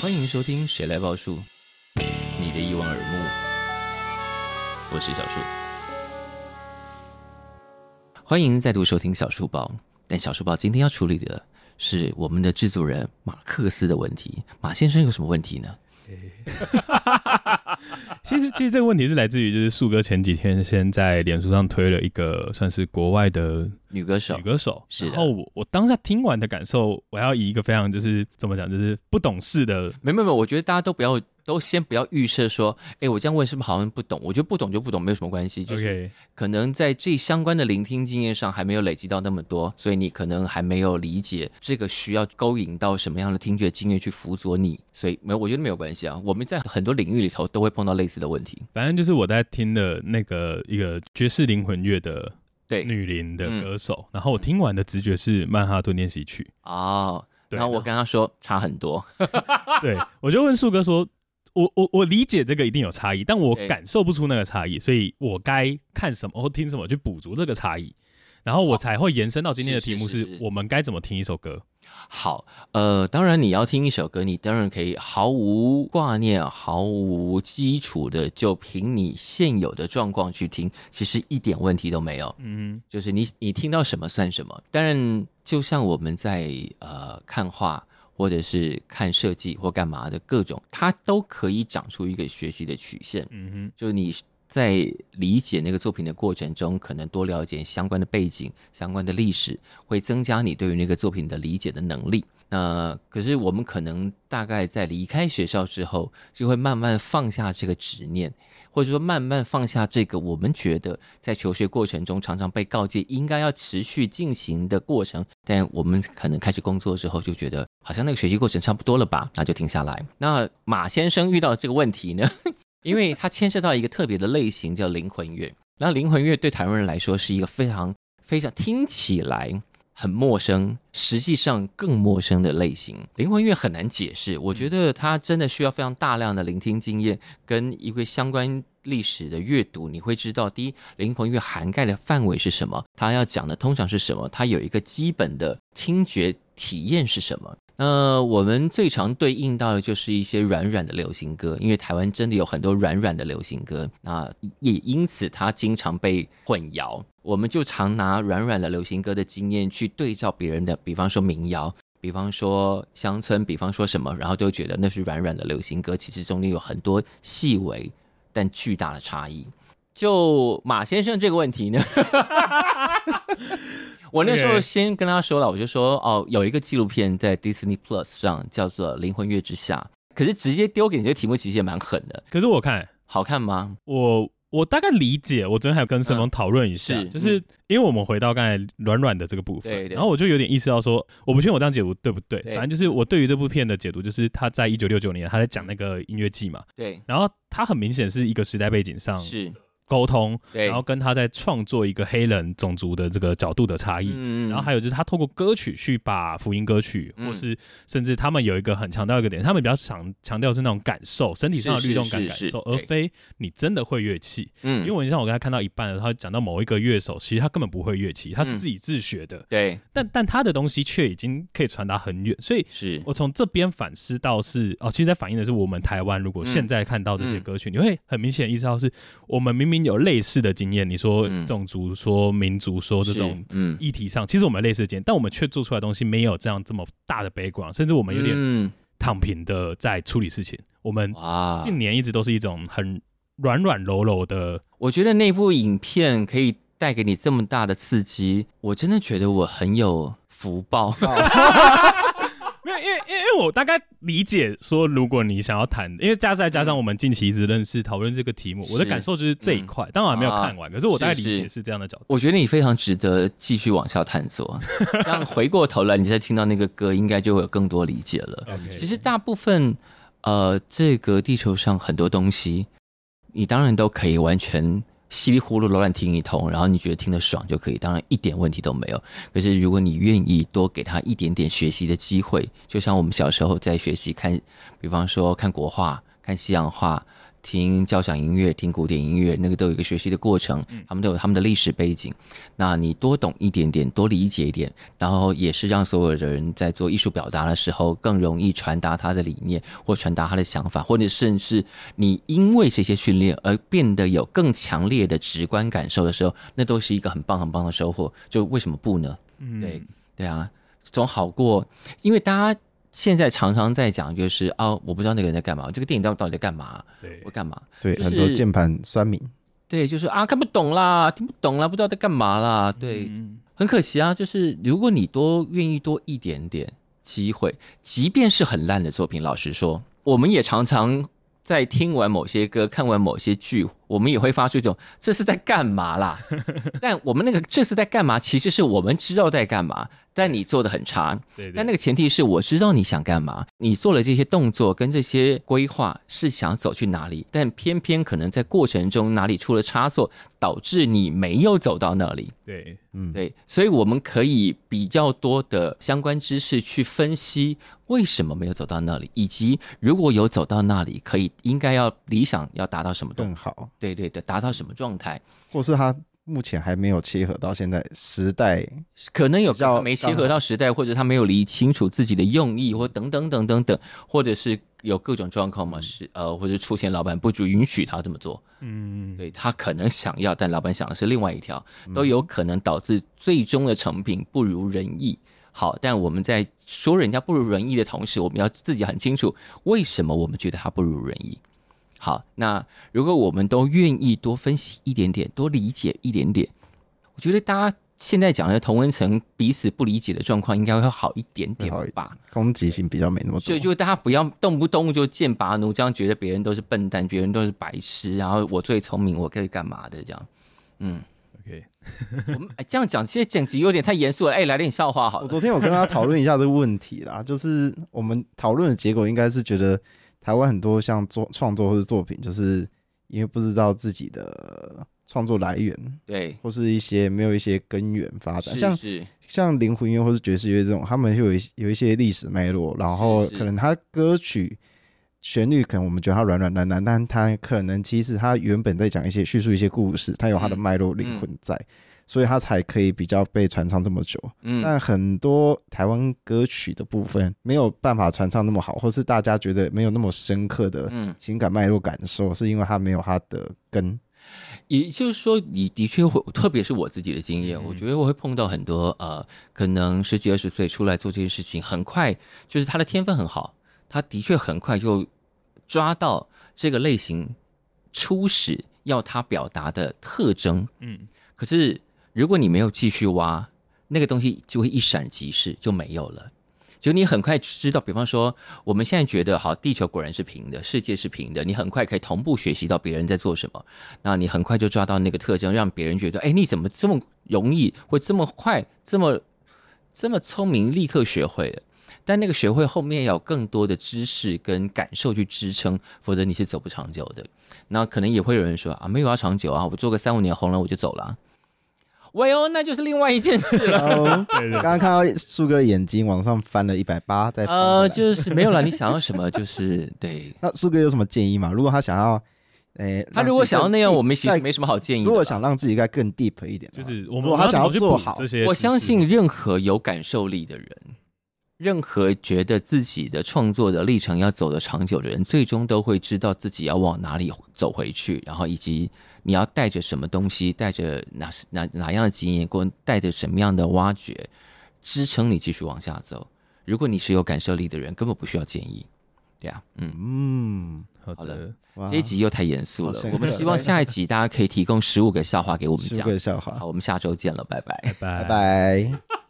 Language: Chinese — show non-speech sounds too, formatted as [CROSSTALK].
欢迎收听《谁来报数》，你的一望而目，我是小树。欢迎再度收听小树报，但小树报今天要处理的是我们的制作人马克思的问题。马先生有什么问题呢？[LAUGHS] 其实，其实这个问题是来自于，就是树哥前几天先在脸书上推了一个算是国外的女歌手，女歌手。是。然后我我当下听完的感受，我要以一个非常就是怎么讲，就是不懂事的。没没没，我觉得大家都不要。都先不要预设说，哎，我这样问是不是好像不懂？我觉得不懂就不懂，没有什么关系。就是可能在这相关的聆听经验上还没有累积到那么多，所以你可能还没有理解这个需要勾引到什么样的听觉经验去辅佐你。所以没有，我觉得没有关系啊。我们在很多领域里头都会碰到类似的问题。反正就是我在听的那个一个爵士灵魂乐的对女伶的歌手，然后我听完的直觉是曼哈顿练习曲哦。然后我跟他说差很多，对，我就问树哥说。我我我理解这个一定有差异，但我感受不出那个差异，所以我该看什么或听什么去补足这个差异，然后我才会延伸到今天的题目是我们该怎么听一首歌。好，呃，当然你要听一首歌，你当然可以毫无挂念、毫无基础的就凭你现有的状况去听，其实一点问题都没有。嗯，就是你你听到什么算什么。当然，就像我们在呃看画。或者是看设计或干嘛的各种，它都可以长出一个学习的曲线。嗯哼，就你在理解那个作品的过程中，可能多了解相关的背景、相关的历史，会增加你对于那个作品的理解的能力。那可是我们可能大概在离开学校之后，就会慢慢放下这个执念。或者说慢慢放下这个，我们觉得在求学过程中常常被告诫应该要持续进行的过程，但我们可能开始工作之后就觉得好像那个学习过程差不多了吧，那就停下来。那马先生遇到这个问题呢，因为它牵涉到一个特别的类型叫灵魂乐，然后灵魂乐对台湾人来说是一个非常非常听起来很陌生，实际上更陌生的类型。灵魂乐很难解释，我觉得它真的需要非常大量的聆听经验跟一个相关历史的阅读，你会知道，第一，灵魂乐涵盖的范围是什么，它要讲的通常是什么，它有一个基本的听觉体验是什么。那我们最常对应到的就是一些软软的流行歌，因为台湾真的有很多软软的流行歌，那也因此它经常被混淆。我们就常拿软软的流行歌的经验去对照别人的，比方说民谣，比方说乡村，比方说什么，然后就觉得那是软软的流行歌，其实中间有很多细微但巨大的差异。就马先生这个问题呢？[LAUGHS] 我那时候先跟他说了，我就说哦，有一个纪录片在 Disney Plus 上叫做《灵魂月之下》，可是直接丢给你这个题目其实也蛮狠的。可是我看好看吗？我我大概理解。我昨天还有跟盛峰讨论一下，嗯、是就是因为我们回到刚才软软的这个部分，然后我就有点意识到说，我不确定我这样解读对不对。对，反正就是我对于这部片的解读，就是他在一九六九年他在讲那个音乐季嘛，对，然后他很明显是一个时代背景上是。沟通，然后跟他在创作一个黑人种族的这个角度的差异，嗯、然后还有就是他透过歌曲去把福音歌曲，嗯、或是甚至他们有一个很强调一个点，他们比较强强调是那种感受，身体上的律动感感受，而非你真的会乐器。嗯，因为你像我刚才看到一半他讲到某一个乐手，其实他根本不会乐器，他是自己自学的。对、嗯，但但他的东西却已经可以传达很远，所以是我从这边反思到是哦，其实在反映的是我们台湾，如果现在看到这些歌曲，嗯、你会很明显意识到是我们明明。有类似的经验，你说种族、嗯、说民族、说这种议题上，嗯、其实我们类似的经验，但我们却做出来的东西没有这样这么大的 background，甚至我们有点躺平的在处理事情。嗯、我们近年一直都是一种很软软柔柔的。我觉得那部影片可以带给你这么大的刺激，我真的觉得我很有福报。[LAUGHS] 没有，因为因为我大概理解说，如果你想要谈，因为加再加上我们近期一直认识讨论这个题目，我的感受就是这一块，当然还没有看完，可是我大概理解是这样的角度。我觉得你非常值得继续往下探索，[LAUGHS] 这样回过头来，你再听到那个歌，应该就会有更多理解了。其实大部分，呃，这个地球上很多东西，你当然都可以完全。稀里糊涂乱听一通，然后你觉得听得爽就可以，当然一点问题都没有。可是如果你愿意多给他一点点学习的机会，就像我们小时候在学习看，比方说看国画、看西洋画，听交响音乐、听古典音乐，那个都有一个学习的过程，他们都有他们的历史背景。那你多懂一点点，多理解一点，然后也是让所有的人在做艺术表达的时候更容易传达他的理念，或传达他的想法，或者甚至你因为这些训练而变得有更强烈的直观感受的时候，那都是一个很棒很棒的收获。就为什么不呢？嗯，对对啊，总好过，因为大家。现在常常在讲，就是哦，我不知道那个人在干嘛，这个电影到到底在干嘛？对，我干嘛？对，就是、很多键盘酸民。对，就是啊，看不懂啦，听不懂啦，不知道在干嘛啦。对，嗯、很可惜啊，就是如果你多愿意多一点点机会，即便是很烂的作品，老实说，我们也常常在听完某些歌、看完某些剧，我们也会发出一种这是在干嘛啦？[LAUGHS] 但我们那个这是在干嘛？其实是我们知道在干嘛。但你做的很差，对对，但那个前提是我知道你想干嘛，你做了这些动作跟这些规划是想走去哪里，但偏偏可能在过程中哪里出了差错，导致你没有走到那里。对，嗯，对，所以我们可以比较多的相关知识去分析为什么没有走到那里，以及如果有走到那里，可以应该要理想要达到什么更好？对对对，达到什么状态，或是他。目前还没有切合到现在时代，可能有较没切合到时代，或者他没有理清楚自己的用意，或等等等等等，或者是有各种状况嘛，是呃，或者出现老板不允许他这么做，嗯，对他可能想要，但老板想的是另外一条，都有可能导致最终的成品不如人意。好，但我们在说人家不如人意的同时，我们要自己很清楚为什么我们觉得他不如人意。好，那如果我们都愿意多分析一点点，多理解一点点，我觉得大家现在讲的同文层彼此不理解的状况，应该会好一点点吧？攻击性比较没那么多，就就大家不要动不动就剑拔弩张，觉得别人都是笨蛋，别人都是白痴，然后我最聪明，我可以干嘛的这样？嗯，OK，[LAUGHS] 我们哎这样讲，其实简直有点太严肃了。哎，来点笑话好了。我昨天我跟他讨论一下这个问题啦，就是我们讨论的结果应该是觉得。台湾很多像作创作或者作品，就是因为不知道自己的创作来源，对，或是一些没有一些根源发展，像像灵魂乐或是爵士乐这种，他们就有一有一些历史脉络，然后可能他歌曲旋律可能我们觉得它软软烂烂，但它可能其实它原本在讲一些叙述一些故事，它有它的脉络灵魂在。嗯嗯所以它才可以比较被传唱这么久，嗯，但很多台湾歌曲的部分没有办法传唱那么好，或是大家觉得没有那么深刻的情感脉络感受，是因为它没有它的根。也就是说，你的确会，特别是我自己的经验，我觉得我会碰到很多呃，可能十几二十岁出来做这件事情，很快就是他的天分很好，他的确很快就抓到这个类型初始要他表达的特征，嗯，可是。如果你没有继续挖，那个东西就会一闪即逝，就没有了。就你很快知道，比方说我们现在觉得好，地球果然是平的，世界是平的，你很快可以同步学习到别人在做什么，那你很快就抓到那个特征，让别人觉得，哎，你怎么这么容易，会这么快，这么这么聪明，立刻学会了。但那个学会后面要有更多的知识跟感受去支撑，否则你是走不长久的。那可能也会有人说啊，没有要长久啊，我做个三五年红了我就走了。喂哦，那就是另外一件事了。[LAUGHS] [LAUGHS] 刚刚看到树哥的眼睛往上翻了一百八，再呃，就是没有了。你想要什么？就是对。[LAUGHS] 那树哥有什么建议吗？如果他想要，诶，他如果想要那样，我们其实没什么好建议。如果想让自己再更 deep 一点，就是如果他想要做好这些，我相信任何有感受力的人，任何觉得自己的创作的历程要走得长久的人，最终都会知道自己要往哪里走回去，然后以及。你要带着什么东西，带着哪哪哪样的经验，或带着什么样的挖掘，支撑你继续往下走。如果你是有感受力的人，根本不需要建议，对啊，嗯。嗯，好的，这一集又太严肃了，我们希望下一集大家可以提供十五个笑话给我们讲，十五个笑话，好，我们下周见了，拜拜，拜拜。